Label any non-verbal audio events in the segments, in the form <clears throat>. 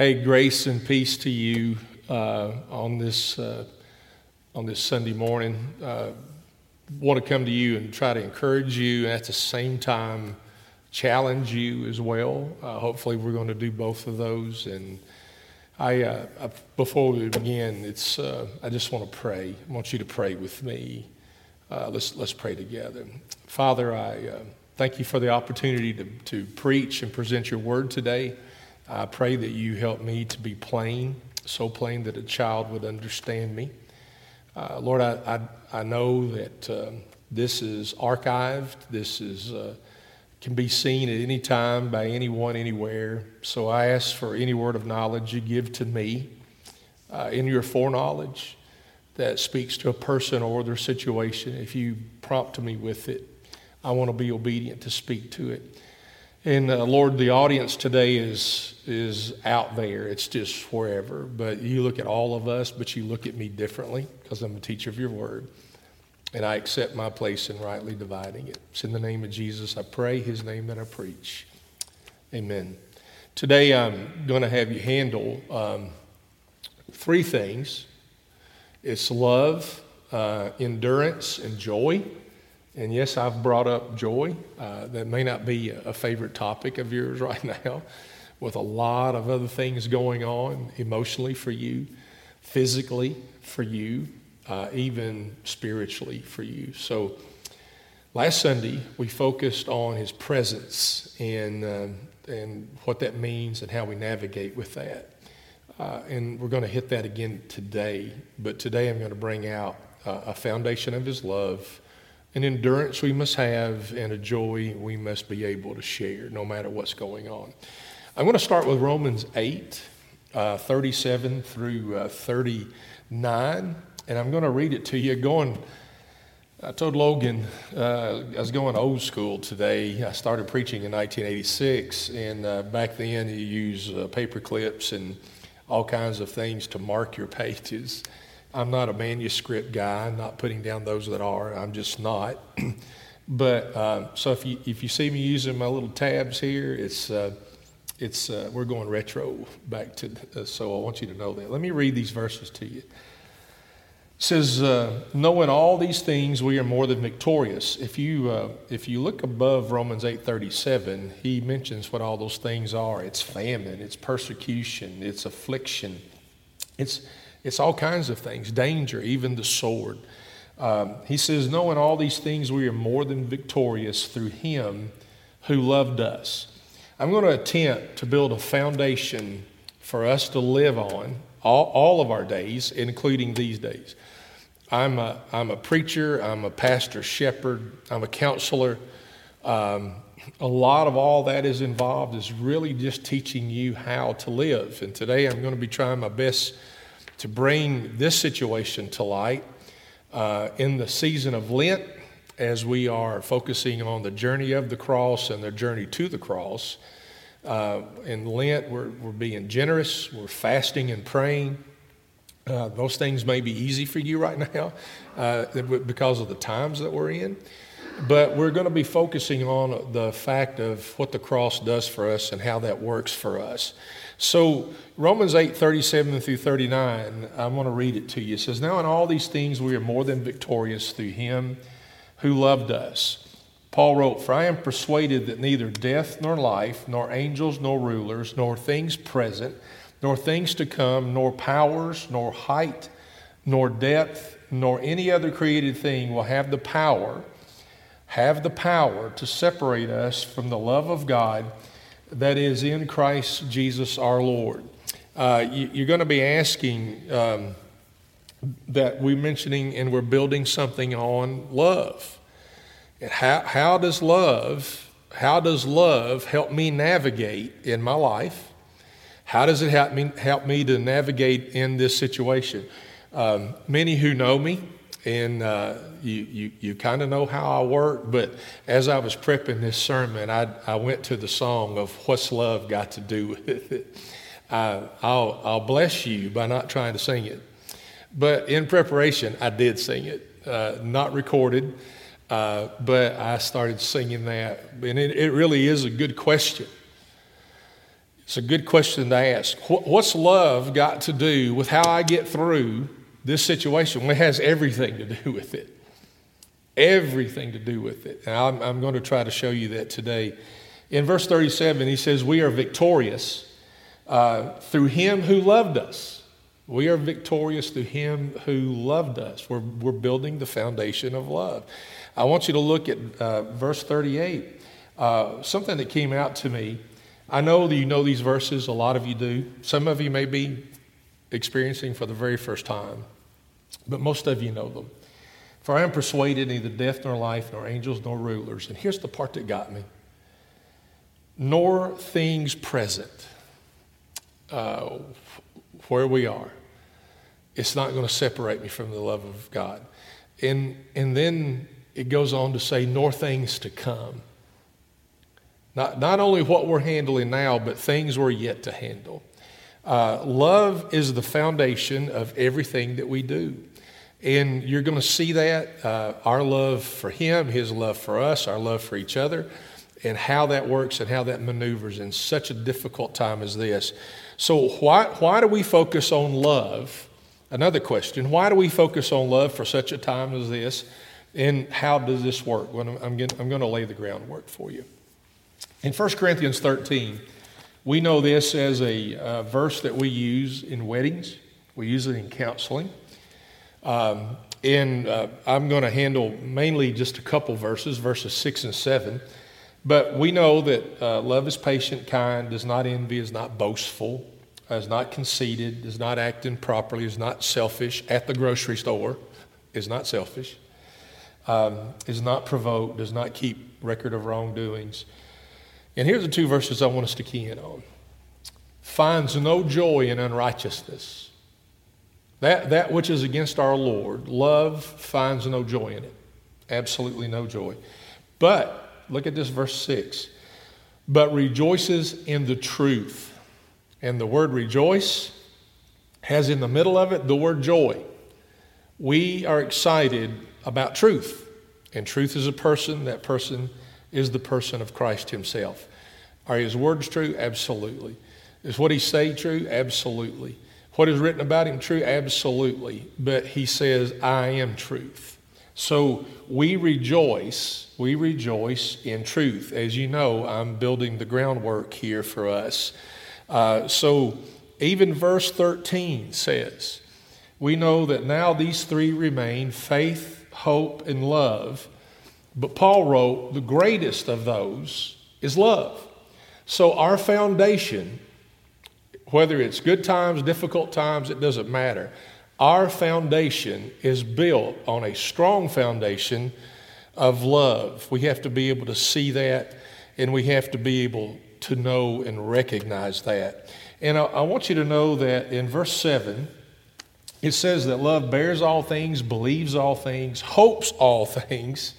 Hey, grace and peace to you uh, on this uh, on this Sunday morning. Uh, want to come to you and try to encourage you, and at the same time challenge you as well. Uh, hopefully, we're going to do both of those. And I, uh, before we begin, it's uh, I just want to pray. I want you to pray with me. let's let's pray together. Father, I thank you for the opportunity to to preach and present your word today. I pray that you help me to be plain, so plain that a child would understand me. Uh, Lord, I, I, I, know that uh, this is archived. This is, uh, can be seen at any time by anyone, anywhere. So I ask for any word of knowledge you give to me uh, in your foreknowledge that speaks to a person or their situation. If you prompt me with it, I want to be obedient to speak to it. And uh, Lord, the audience today is is out there. It's just wherever. But you look at all of us, but you look at me differently because I'm a teacher of your word, and I accept my place in rightly dividing it. It's in the name of Jesus I pray. His name that I preach. Amen. Today I'm going to have you handle um, three things. It's love, uh, endurance, and joy. And yes, I've brought up joy. Uh, that may not be a favorite topic of yours <laughs> right now, with a lot of other things going on emotionally for you, physically for you, uh, even spiritually for you. So, last Sunday, we focused on his presence and, uh, and what that means and how we navigate with that. Uh, and we're going to hit that again today. But today, I'm going to bring out uh, a foundation of his love an endurance we must have, and a joy we must be able to share no matter what's going on. I'm going to start with Romans 8, uh, 37 through uh, 39, and I'm going to read it to you. Going, I told Logan uh, I was going old school today. I started preaching in 1986, and uh, back then you use uh, paper clips and all kinds of things to mark your <laughs> pages. I'm not a manuscript guy. I'm not putting down those that are. I'm just not. <clears throat> but uh, so if you if you see me using my little tabs here, it's uh, it's uh, we're going retro back to. Uh, so I want you to know that. Let me read these verses to you. It says, uh, knowing all these things, we are more than victorious. If you uh, if you look above Romans eight thirty seven, he mentions what all those things are. It's famine, it's persecution, it's affliction, it's it's all kinds of things, danger, even the sword. Um, he says, Knowing all these things, we are more than victorious through him who loved us. I'm going to attempt to build a foundation for us to live on all, all of our days, including these days. I'm a, I'm a preacher, I'm a pastor shepherd, I'm a counselor. Um, a lot of all that is involved is really just teaching you how to live. And today I'm going to be trying my best to bring this situation to light uh, in the season of Lent as we are focusing on the journey of the cross and the journey to the cross. Uh, in Lent, we're, we're being generous, we're fasting and praying. Uh, those things may be easy for you right <laughs> now uh, because of the times that we're in. But we're going to be focusing on the fact of what the cross does for us and how that works for us. So Romans 8, 37 through 39, I want to read it to you. It says, Now in all these things we are more than victorious through him who loved us. Paul wrote, For I am persuaded that neither death nor life, nor angels nor rulers, nor things present, nor things to come, nor powers, nor height, nor depth, nor any other created thing will have the power, have the power to separate us from the love of God that is in Christ Jesus our Lord. Uh, you, are going to be asking um, that we're mentioning and we're building something on love. And how, how does love, how does love help me navigate in my life? How does it help me, help me to navigate in this situation? Um, many who know me, and uh, you, you, you kind of know how I work. But as I was prepping this sermon, I, I went to the song of What's Love Got to Do <laughs> with It. I, I'll, I'll bless you by not trying to sing it. But in preparation, I did sing it, uh, not recorded, uh, but I started singing that. And it, it really is a good question. It's a good question to ask. What's love got to do with how I get through this situation? Has everything to do with it. Everything to do with it. And I'm, I'm going to try to show you that today. In verse 37, he says, We are victorious uh, through him who loved us. We are victorious through him who loved us. We're, we're building the foundation of love. I want you to look at uh, verse 38. Uh, something that came out to me I know that you know these verses, a lot of you do. Some of you may be experiencing for the very first time, but most of you know them. For I am persuaded neither death nor life, nor angels nor rulers. And here's the part that got me nor things present, uh, where we are. It's not going to separate me from the love of God. And, and then it goes on to say, nor things to come. Not, not only what we're handling now, but things we're yet to handle. Uh, love is the foundation of everything that we do. And you're going to see that uh, our love for Him, His love for us, our love for each other, and how that works and how that maneuvers in such a difficult time as this. So, why, why do we focus on love? Another question why do we focus on love for such a time as this? And how does this work? Well, I'm, I'm, I'm going to lay the groundwork for you. In 1 Corinthians 13, we know this as a uh, verse that we use in weddings, we use it in counseling. Um, and uh, I'm going to handle mainly just a couple verses, verses 6 and 7. But we know that uh, love is patient, kind, does not envy, is not boastful, is not conceited, does not act improperly, is not selfish at the grocery store, is not selfish, um, is not provoked, does not keep record of wrongdoings and here's the two verses I want us to key in on finds no joy in unrighteousness. That, that which is against our Lord, love finds no joy in it. Absolutely no joy. But, look at this verse 6 but rejoices in the truth. And the word rejoice has in the middle of it the word joy. We are excited about truth. And truth is a person, that person is the person of Christ himself. Are his words true? Absolutely. Is what he say true? Absolutely. What is written about him true? Absolutely. But he says, I am truth. So we rejoice, we rejoice in truth. As you know, I'm building the groundwork here for us. Uh, so even verse 13 says, we know that now these three remain faith, hope, and love. But Paul wrote, the greatest of those is love. So our foundation, whether it's good times, difficult times, it doesn't matter. Our foundation is built on a strong foundation of love. We have to be able to see that and we have to be able to know and recognize that. And I, I want you to know that in verse 7, it says that love bears all things, believes all things, hopes all <laughs> things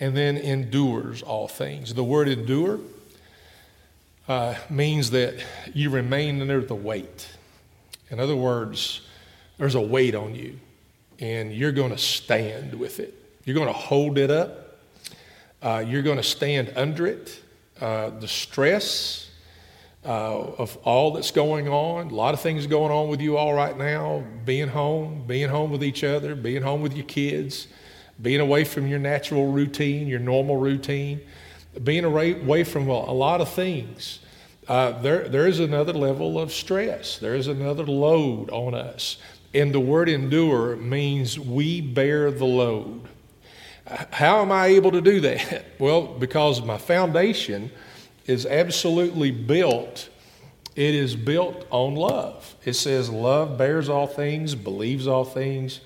and then endures all things. The word endure uh, means that you remain under the weight. In other words, there's a weight on you, and you're going to stand with it. You're going to hold it up. Uh, you're going to stand under it. Uh, the stress uh, of all that's going on, a lot of things going on with you all right now, being home, being home with each other, being home with your kids being away from your natural routine, your normal routine, being away from a lot of things. Uh, there, there is another level of stress. There is another load on us. And the word endure means we bear the load. How am I able to do that? <laughs> Well, because my foundation is absolutely built. It is built on love. It says, Love bears all things, believes all things,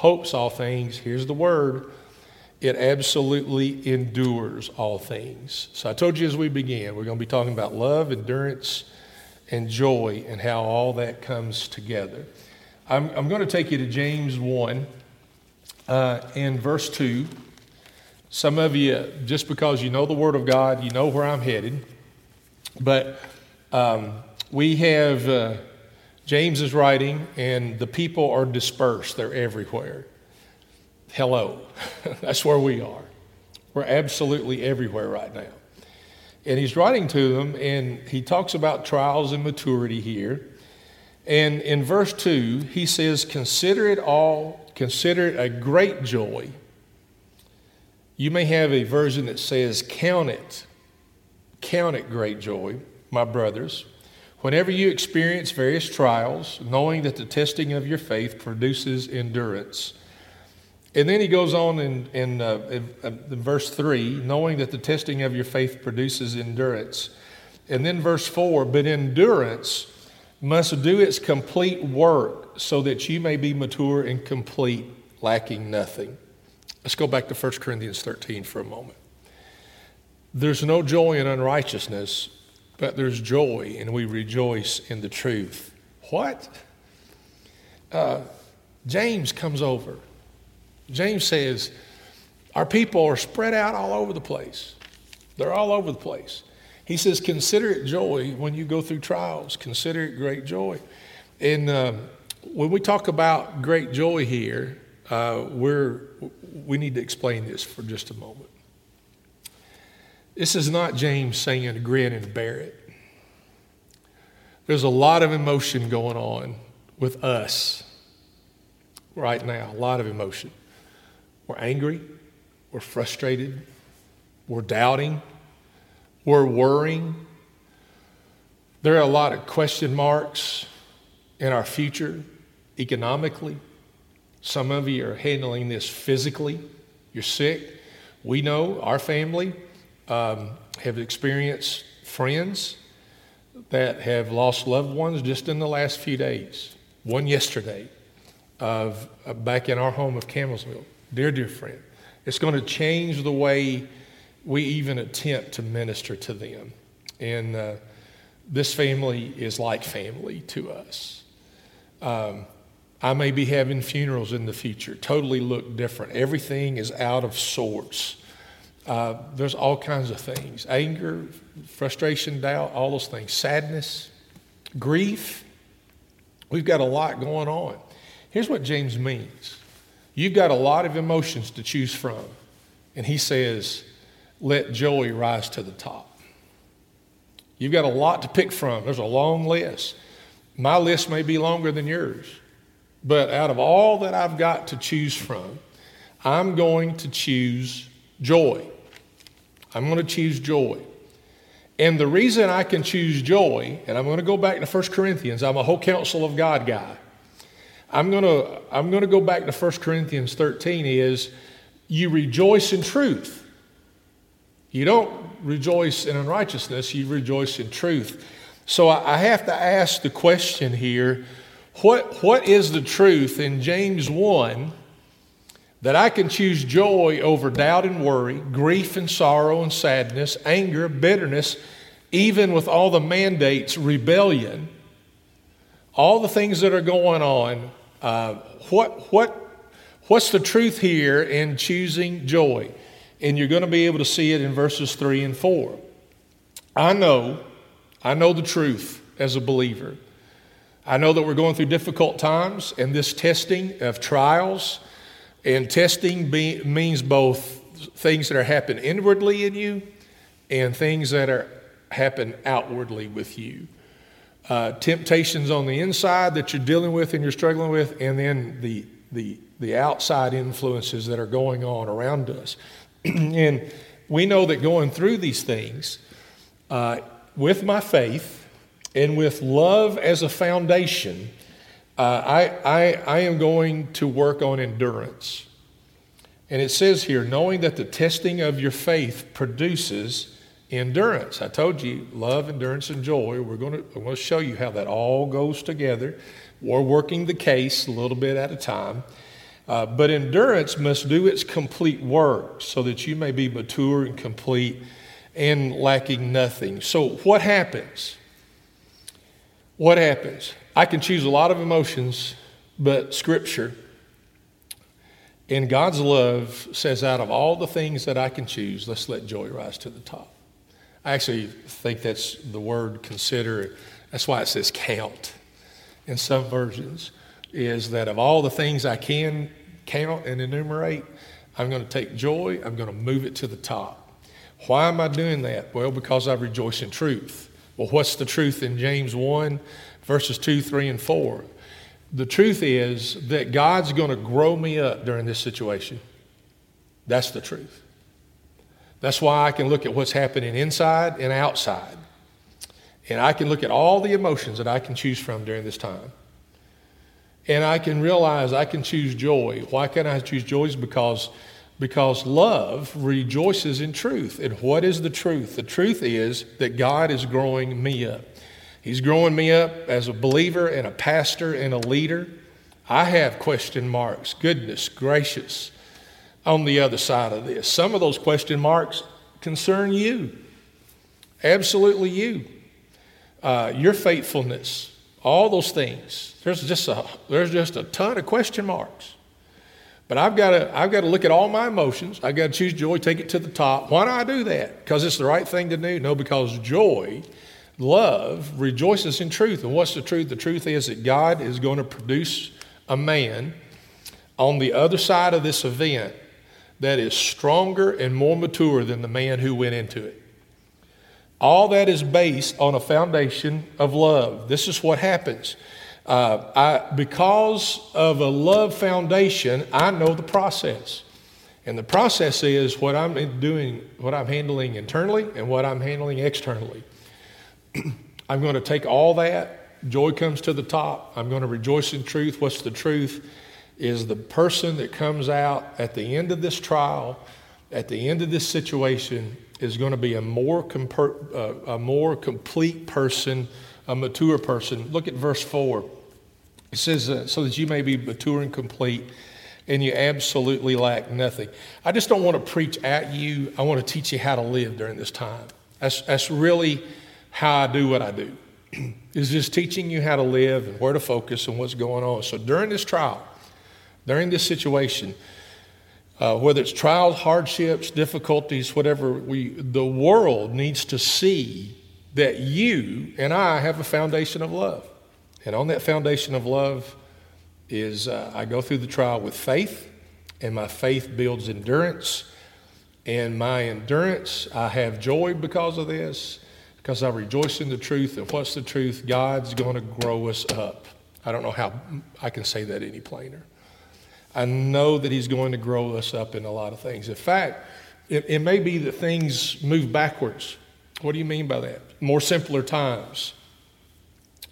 hopes all things. Here's the word it absolutely endures all things. So I told you as we began, we're going to be talking about love, endurance, and joy, and how all that comes together. I'm, I'm going to take you to James 1 uh, and verse 2. Some of you, just because you know the Word of God, you know where I'm headed. But um, we have. Uh, James is writing, and the people are dispersed. They're everywhere. Hello. <laughs> That's where we are. We're absolutely everywhere right now. And he's writing to them, and he talks about trials and maturity here. And in verse 2, he says, Consider it all, consider it a great joy. You may have a version that says, Count it, count it great joy, my brothers, whenever you experience various trials, knowing that the testing of your faith produces endurance. And then he goes on in, in, uh, in, uh, in, verse 3 knowing that the testing of your faith produces endurance. And then verse 4 but endurance must do its complete work so that you may be mature and complete, lacking nothing. Let's go back to 1 Corinthians 13 for a moment. There's no joy in unrighteousness, but there's joy, and we rejoice in the truth. What? Uh, James comes over James says, Our people are spread out all over the place. They're all over the place. He says, Consider it joy when you go through trials, consider it great joy. And uh, when we talk about great joy here, uh, we're, we need to explain this for just a moment. This is not James saying grin and bear it. There's a lot of emotion going on with us right now, a lot of emotion. We're angry. We're frustrated. We're doubting. We're worrying. There are a lot of question marks in our future economically. Some of you are handling this physically. You're sick. We know our family um, have experienced friends that have lost loved ones just in the last few days. One yesterday, of uh, back in our home of Campbellsville. Dear, dear friend, it's going to change the way we even attempt to minister to them. And uh, this family is like family to us. Um, I may be having funerals in the future, totally look different. Everything is out of sorts. Uh, there's all kinds of things anger, frustration, doubt, all those things, sadness, grief. We've got a lot going on. Here's what James means You've got a lot of emotions to choose from. And he says, let joy rise to the top. You've got a lot to pick from. There's a long list. My list may be longer than yours. But out of all that I've got to choose from, I'm going to choose joy. I'm going to choose joy. And the reason I can choose joy, and I'm going to go back to 1 Corinthians, I'm a whole counsel of God guy. I'm going to I'm going to go back to 1 Corinthians 13 is you rejoice in truth. You don't rejoice in unrighteousness, you rejoice in truth. So I have to ask the question here what, what is the truth in James 1 that I can choose joy over doubt and worry, grief and sorrow and sadness, anger, bitterness, even with all the mandates, rebellion, all the things that are going on? Uh, what, what, what's the truth here in choosing joy? And you're going to be able to see it in verses 3 and 4. I know, I know the truth as a believer. I know that we're going through difficult times, and this testing of trials and testing be, means both things that are happen inwardly in you and things that are happen outwardly with you uh, temptations on the inside that you're dealing with and you're struggling with, and then the, the, the outside influences that are going on around us. <clears throat> and we know that going through these things uh, with my faith and with love as a foundation, uh, I, I, I am going to work on endurance. And it says here, knowing that the testing of your faith produces endurance. I told you, love, endurance, and joy. We're going to, I'm going to show you how that all goes together. We're working the case a little bit at a time. Uh, but endurance must do its complete work so that you may be mature and complete and lacking nothing. So, what happens? What happens? I can choose a lot of emotions, but Scripture and God's love says, out of all the things that I can choose, let's let joy rise to the top. I actually think that's the word consider. That's why it says count in some versions, is that of all the things I can count and enumerate, I'm going to take joy, I'm going to move it to the top. Why am I doing that? Well, because I rejoice in truth. Well, what's the truth in James 1, verses 2, 3, and 4? The truth is that God's going to grow me up during this situation. That's the truth. That's why I can look at what's happening inside and outside. And I can look at all the emotions that I can choose from during this time. And I can realize I can choose joy. Why can't I choose joy? Because, because love rejoices in truth. And what is the truth? The truth is that God is growing me up. He's growing me up as a believer and a pastor and a leader. I have question marks. Goodness gracious on the other side of this. Some of those question marks concern you, absolutely you, uh, your faithfulness, all those things. There's just a there's just a ton of question marks. But I've got to I've got to look at all my emotions. I've got to choose joy, take it to the top. Why do I do that? Because it's the right thing to do? No, because joy, love, rejoices in truth. And what's the truth? The truth is that God is going to produce a man on the other side of this event that is stronger and more mature than the man who went into it. All that is based on a foundation of love. This is what happens. Uh, I, because of a love foundation, I know the process. And the process is what I'm doing, what I'm handling internally and what I'm handling externally. <clears throat> I'm going to take all that. Joy comes to the top. I'm going to rejoice in truth. What's the truth? is the person that comes out at the end of this trial, at the end of this situation, is going to be a more, uh, a more complete person, a mature person. Look at verse 4. It says, uh, so that you may be mature and complete, and you absolutely lack nothing. I just don't want to preach at you. I want to teach you how to live during this time. That's, that's really how I do what I do, <clears throat> is just teaching you how to live and where to focus and what's going on. So during this trial, during this situation, uh, whether it's trials, hardships, difficulties, whatever, we, the world needs to see that you and I have a foundation of love. And on that foundation of love is uh, I go through the trial with faith, and my faith builds endurance. And my endurance, I have joy because of this, because I rejoice in the truth. And what's the truth? God's going to grow us up. I don't know how I can say that any plainer. I know that He's going to grow us up in a lot of things. In fact, it, it may be that things move backwards. What do you mean by that? More simpler times.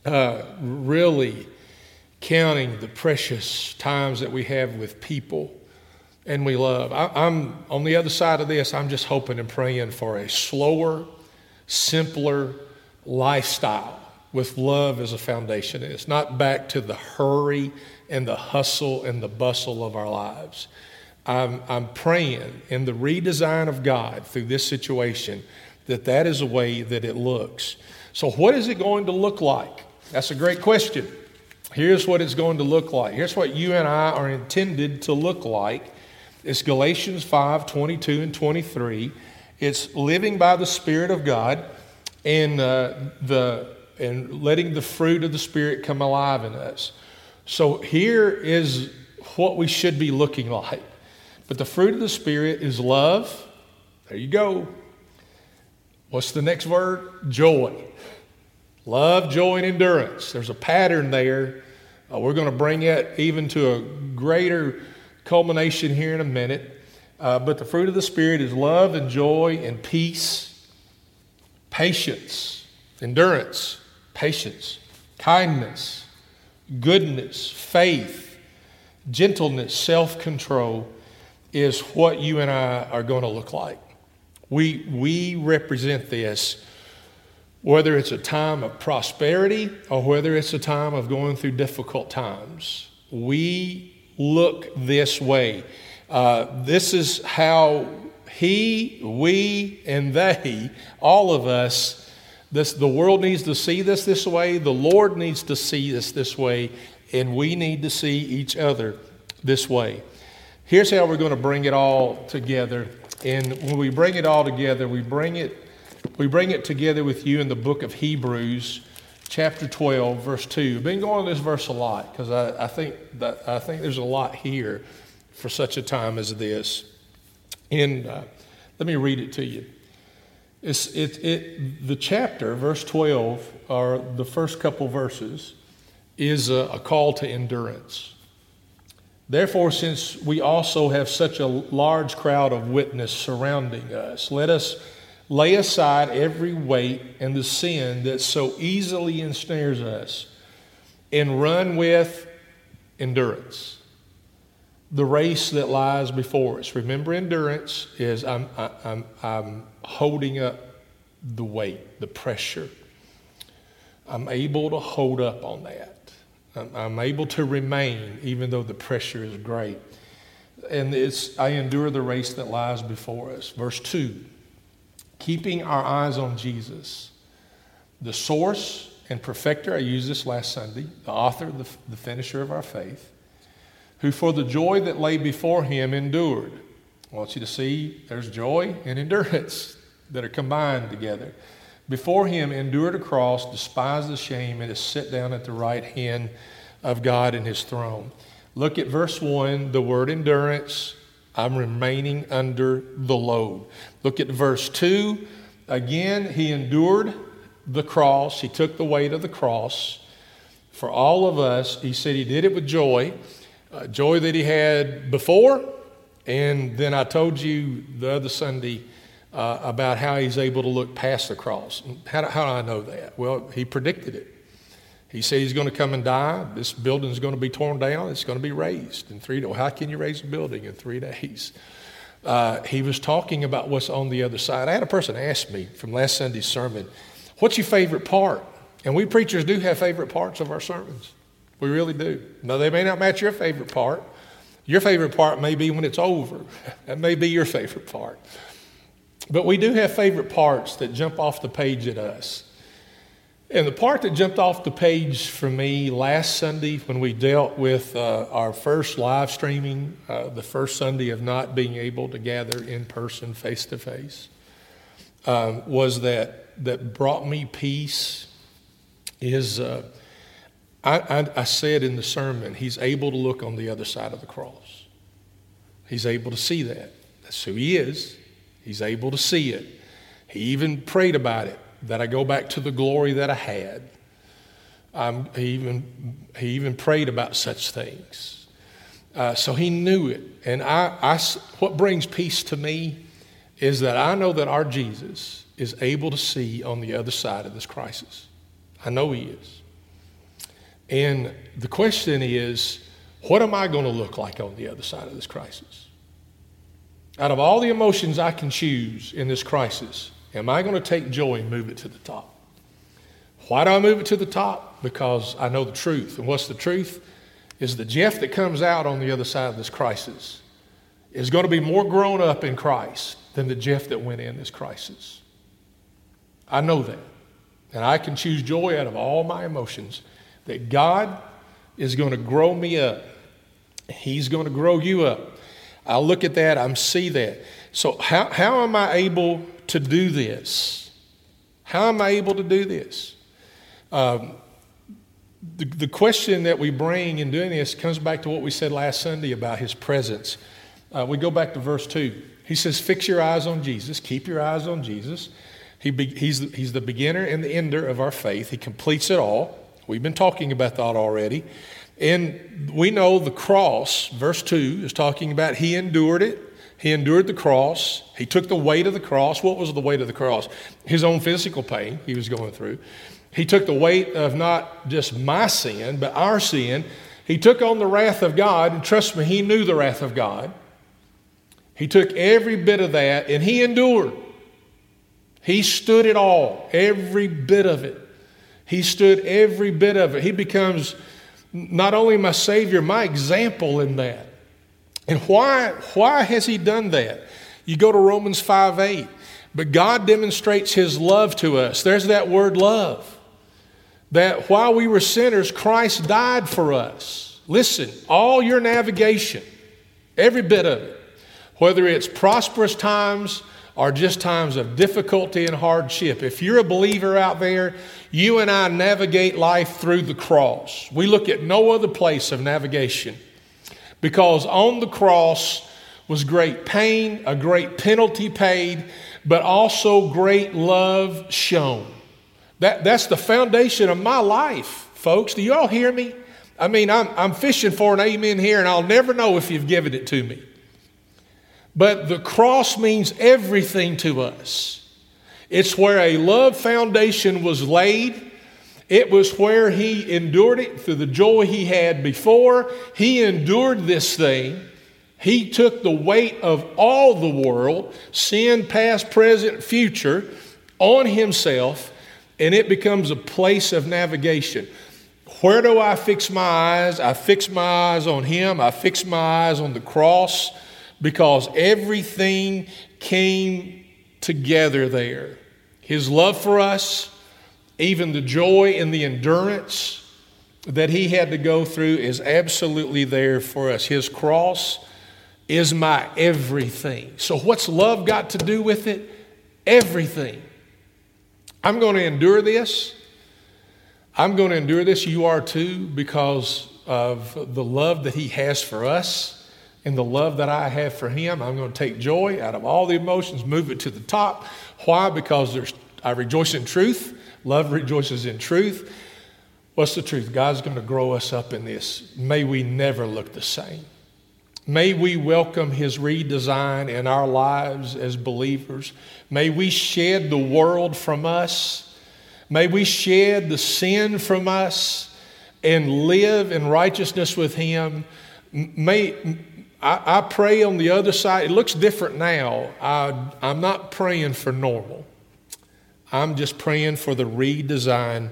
Uh, really counting the precious times that we have with people and we love. I, I'm on the other side of this, I'm just hoping and praying for a slower, simpler lifestyle with love as a foundation. It's not back to the hurry and the hustle and the bustle of our lives. I'm, I'm praying in the redesign of God through this situation that that is a way that it looks. So, what is it going to look like? That's a great question. Here's what it's going to look like. Here's what you and I are intended to look like. It's Galatians 5 22 and 23. It's living by the Spirit of God and, uh, the, and letting the fruit of the Spirit come alive in us. So here is what we should be looking like. But the fruit of the Spirit is love. There you go. What's the next word? Joy. Love, joy, and endurance. There's a pattern there. Uh, we're going to bring it even to a greater culmination here in a minute. Uh, but the fruit of the Spirit is love and joy and peace, patience, endurance, patience, kindness goodness, faith, gentleness, self control is what you and I are going to look like. We, we represent this, whether it's a time of prosperity or whether it's a time of going through difficult times. We look this way. Uh, this is how he, we, and they, all of us, this, the world needs to see this this way. The Lord needs to see this this way. And we need to see each other this way. Here's how we're going to bring it all together. And when we bring it all together, we bring it, we bring it together with you in the book of Hebrews, chapter 12, verse 2. I've been going to this verse a lot because I, I, think I think there's a lot here for such a time as this. And uh, let me read it to you. It's, it, it, the chapter, verse 12, or the first couple verses, is a, a call to endurance. Therefore, since we also have such a large crowd of witness surrounding us, let us lay aside every weight and the sin that so easily ensnares us and run with endurance the race that lies before us. Remember, endurance is I'm, I'm, I'm holding up the weight, the pressure. I'm able to hold up on that. I'm, I'm able to remain even though the pressure is great. And it's, I endure the race that lies before us. Verse 2 keeping our eyes on Jesus, the source and perfecter, I used this last Sunday, the author, the, the finisher of our faith who for the joy that lay before him endured. I want you to see there's joy and endurance that are combined together. Before him endured a cross, despised the shame, and is set down at the right hand of God in his throne. Look at verse 1, the word endurance. I'm remaining under the load. Look at verse 2. Again, he endured the cross. He took the weight of the cross for all of us. He said he did it with joy uh, joy that he had before. And then I told you the other Sunday uh, about how he's able to look past the cross. How do, how do I know that? Well, he predicted it. He said he's going to come and die. This building is going to be torn down. It's going to be raised in three days. How can you raise a building in three days? Uh, he was talking about what's on the other side. I had a person ask me from last Sunday's sermon, What's your favorite part? And we preachers do have favorite parts of our sermons. We really do. Now, they may not match your favorite part. Your favorite part may be when it's over. That may be your favorite part. But we do have favorite parts that jump off the page at us. And the part that jumped off the page for me last Sunday when we dealt with uh, our first live streaming, uh, the first Sunday of not being able to gather in person, face to face, was that that brought me peace is uh, I, I, I said in the sermon, he's able to look on the other side of the cross. He's able to see that. That's who he is. He's able to see it. He even prayed about it, that I go back to the glory that I had. He, even, he even prayed about such things. Uh, so he knew it. And I, I, what brings peace to me is that I know that our Jesus is able to see on the other side of this crisis. I know he is. And the question is, what am I going to look like on the other side of this crisis? Out of all the emotions I can choose in this crisis, am I going to take joy and move it to the top? Why do I move it to the top? Because I know the truth. And what's the truth? Is the Jeff that comes out on the other side of this crisis is going to be more grown up in Christ than the Jeff that went in this crisis. I know that. And I can choose joy out of all my emotions that God is going to grow me up. He's going to grow you up. I look at that, I see that. So, how, how am I able to do this? How am I able to do this? Um, the, the question that we bring in doing this comes back to what we said last Sunday about his presence. Uh, we go back to verse 2. He says, Fix your eyes on Jesus, keep your eyes on Jesus. He be, he's, he's the beginner and the ender of our faith, He completes it all. We've been talking about that already. And we know the cross, verse 2, is talking about he endured it. He endured the cross. He took the weight of the cross. What was the weight of the cross? His own physical pain he was going through. He took the weight of not just my sin, but our sin. He took on the wrath of God, and trust me, he knew the wrath of God. He took every bit of that and he endured. He stood it all, every bit of it. He stood every bit of it. He becomes not only my Savior, my example in that. And why, why has He done that? You go to Romans 5 8. But God demonstrates His love to us. There's that word love. That while we were sinners, Christ died for us. Listen, all your navigation, every bit of it, whether it's prosperous times or just times of difficulty and hardship. If you're a believer out there, you and I navigate life through the cross. We look at no other place of navigation because on the cross was great pain, a great penalty paid, but also great love shown. That, that's the foundation of my life, folks. Do you all hear me? I mean, I'm, I'm fishing for an amen here, and I'll never know if you've given it to me. But the cross means everything to us. It's where a love foundation was laid. It was where he endured it through the joy he had before. He endured this thing. He took the weight of all the world, sin, past, present, future, on himself, and it becomes a place of navigation. Where do I fix my eyes? I fix my eyes on him. I fix my eyes on the cross because everything came together there. His love for us, even the joy and the endurance that he had to go through, is absolutely there for us. His cross is my everything. So, what's love got to do with it? Everything. I'm going to endure this. I'm going to endure this. You are too, because of the love that he has for us and the love that I have for him. I'm going to take joy out of all the emotions, move it to the top. Why? Because there's, I rejoice in truth. Love rejoices in truth. What's the truth? God's going to grow us up in this. May we never look the same. May we welcome his redesign in our lives as believers. May we shed the world from us. May we shed the sin from us and live in righteousness with him. May, I, I pray on the other side. It looks different now. I, I'm not praying for normal, I'm just praying for the redesign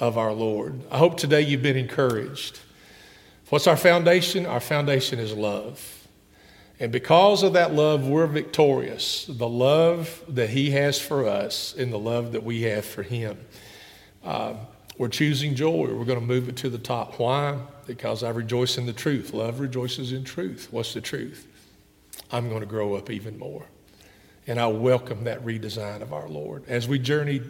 of our Lord. I hope today you've been encouraged. What's our foundation? Our foundation is love. And because of that love, we're victorious. The love that He has for us and the love that we have for Him. Uh, we're choosing joy. We're going to move it to the top. Why? Because I rejoice in the truth. Love rejoices in truth. What's the truth? I'm going to grow up even more. And I welcome that redesign of our Lord. As we journey,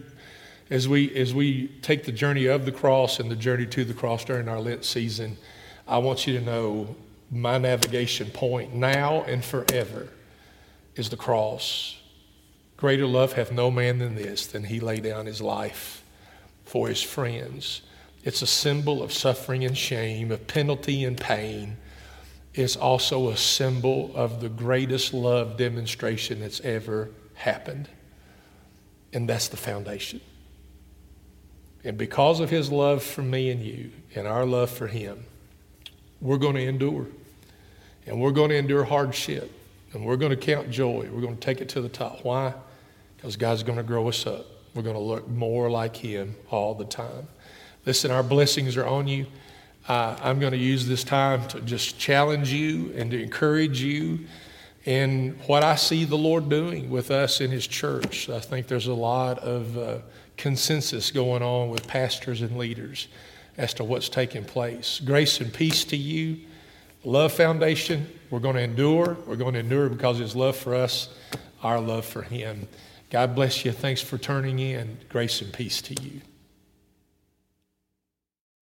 as we, as we take the journey of the cross and the journey to the cross during our Lent season, I want you to know my navigation point now and forever is the cross. Greater love hath no man than this, than he lay down his life for his friends. It's a symbol of suffering and shame, of penalty and pain. It's also a symbol of the greatest love demonstration that's ever happened. And that's the foundation. And because of his love for me and you, and our love for him, we're going to endure. And we're going to endure hardship. And we're going to count joy. We're going to take it to the top. Why? Because God's going to grow us up. We're going to look more like Him all the time. Listen, our blessings are on you. Uh, I'm going to use this time to just challenge you and to encourage you in what I see the Lord doing with us in His church. I think there's a lot of uh, consensus going on with pastors and leaders as to what's taking place. Grace and peace to you. Love Foundation, we're going to endure. We're going to endure because His love for us, our love for Him. God bless you. Thanks for turning in. Grace and peace to you.